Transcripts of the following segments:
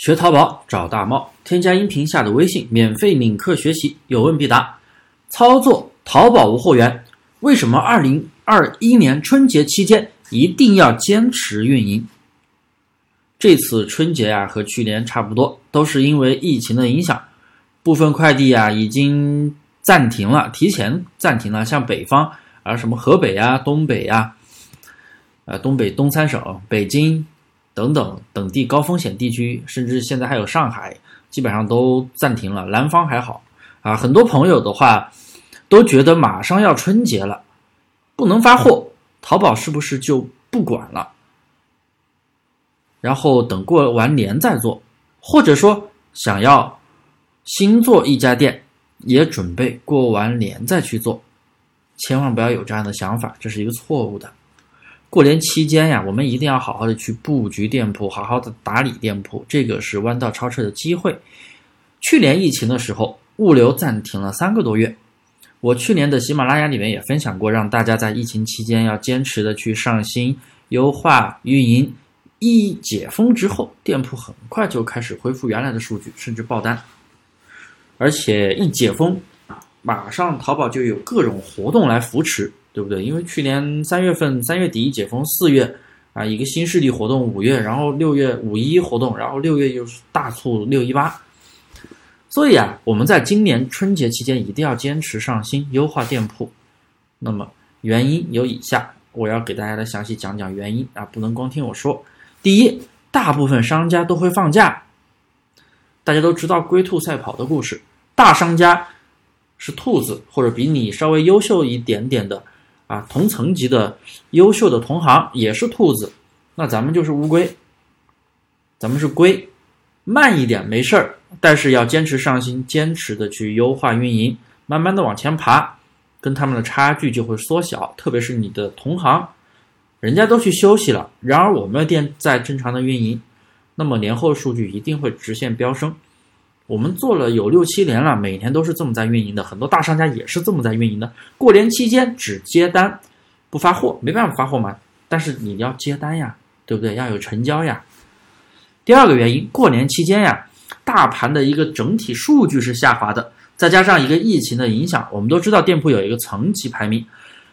学淘宝找大猫，添加音频下的微信，免费领课学习，有问必答。操作淘宝无货源，为什么二零二一年春节期间一定要坚持运营？这次春节啊和去年差不多，都是因为疫情的影响，部分快递啊已经暂停了，提前暂停了。像北方啊，什么河北啊、东北呀，呃，东北东三省、北京。等等等地高风险地区，甚至现在还有上海，基本上都暂停了。南方还好啊，很多朋友的话都觉得马上要春节了，不能发货，淘宝是不是就不管了？然后等过完年再做，或者说想要新做一家店，也准备过完年再去做，千万不要有这样的想法，这是一个错误的。过年期间呀，我们一定要好好的去布局店铺，好好的打理店铺，这个是弯道超车的机会。去年疫情的时候，物流暂停了三个多月。我去年的喜马拉雅里面也分享过，让大家在疫情期间要坚持的去上新、优化运营。一解封之后，店铺很快就开始恢复原来的数据，甚至爆单。而且一解封，马上淘宝就有各种活动来扶持。对不对？因为去年三月份三月底解封，四月啊一个新势力活动，五月然后六月五一活动，然后六月又是大促六一八，所以啊，我们在今年春节期间一定要坚持上新，优化店铺。那么原因有以下，我要给大家来详细讲讲原因啊，不能光听我说。第一，大部分商家都会放假，大家都知道龟兔赛跑的故事，大商家是兔子或者比你稍微优秀一点点的。啊，同层级的优秀的同行也是兔子，那咱们就是乌龟。咱们是龟，慢一点没事儿，但是要坚持上新，坚持的去优化运营，慢慢的往前爬，跟他们的差距就会缩小。特别是你的同行，人家都去休息了，然而我们的店在正常的运营，那么年后数据一定会直线飙升。我们做了有六七年了，每年都是这么在运营的。很多大商家也是这么在运营的。过年期间只接单，不发货，没办法发货嘛。但是你要接单呀，对不对？要有成交呀。第二个原因，过年期间呀，大盘的一个整体数据是下滑的，再加上一个疫情的影响，我们都知道店铺有一个层级排名，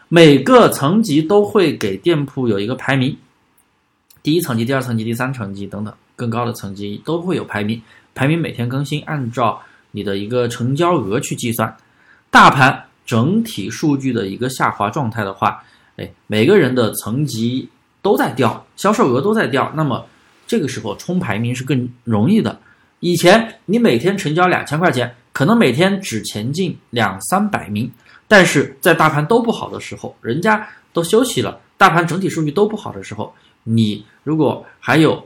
每个层级都会给店铺有一个排名，第一层级、第二层级、第三层级等等，更高的层级都会有排名。排名每天更新，按照你的一个成交额去计算。大盘整体数据的一个下滑状态的话，哎，每个人的层级都在掉，销售额都在掉，那么这个时候冲排名是更容易的。以前你每天成交两千块钱，可能每天只前进两三百名，但是在大盘都不好的时候，人家都休息了，大盘整体数据都不好的时候，你如果还有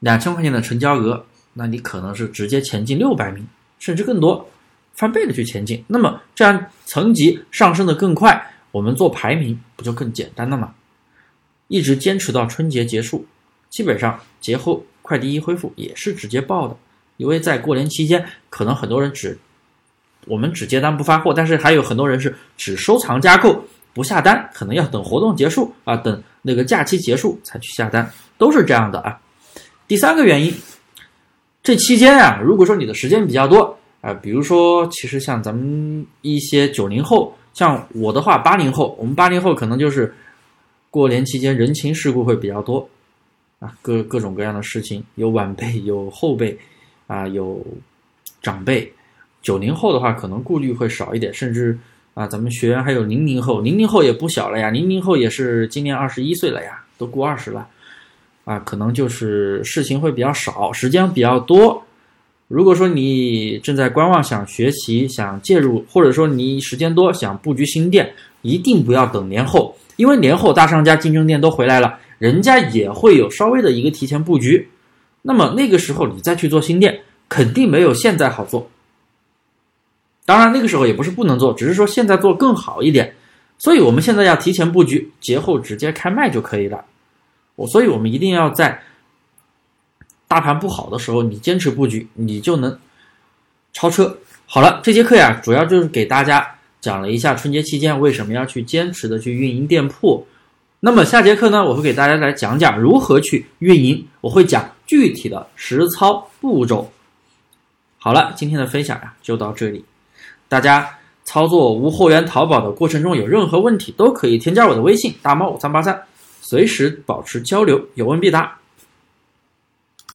两千块钱的成交额。那你可能是直接前进六百名，甚至更多，翻倍的去前进。那么这样层级上升的更快，我们做排名不就更简单了吗？一直坚持到春节结束，基本上节后快递一恢复也是直接爆的。因为在过年期间，可能很多人只我们只接单不发货，但是还有很多人是只收藏加购不下单，可能要等活动结束啊，等那个假期结束才去下单，都是这样的啊。第三个原因。这期间啊，如果说你的时间比较多啊，比如说，其实像咱们一些九零后，像我的话，八零后，我们八零后可能就是过年期间人情世故会比较多啊，各各种各样的事情，有晚辈，有后辈，啊，有长辈。九零后的话，可能顾虑会少一点，甚至啊，咱们学员还有零零后，零零后也不小了呀，零零后也是今年二十一岁了呀，都过二十了。啊，可能就是事情会比较少，时间比较多。如果说你正在观望，想学习，想介入，或者说你时间多，想布局新店，一定不要等年后，因为年后大商家、竞争店都回来了，人家也会有稍微的一个提前布局。那么那个时候你再去做新店，肯定没有现在好做。当然那个时候也不是不能做，只是说现在做更好一点。所以我们现在要提前布局，节后直接开卖就可以了。我所以我们一定要在大盘不好的时候，你坚持布局，你就能超车。好了，这节课呀，主要就是给大家讲了一下春节期间为什么要去坚持的去运营店铺。那么下节课呢，我会给大家来讲讲如何去运营，我会讲具体的实操步骤。好了，今天的分享呀就到这里。大家操作无货源淘宝的过程中有任何问题，都可以添加我的微信大猫五三八三。随时保持交流有问必答。